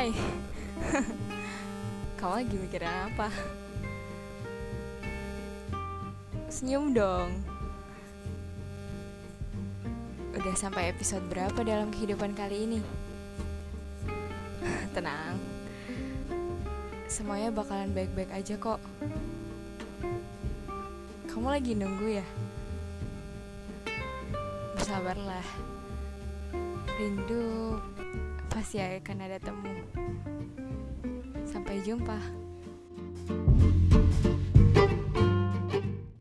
Hai Kamu lagi mikirin apa? Senyum dong Udah sampai episode berapa dalam kehidupan kali ini? Tenang Semuanya bakalan baik-baik aja kok Kamu lagi nunggu ya? Bersabarlah Rindu pasti akan ada temu. Sampai jumpa.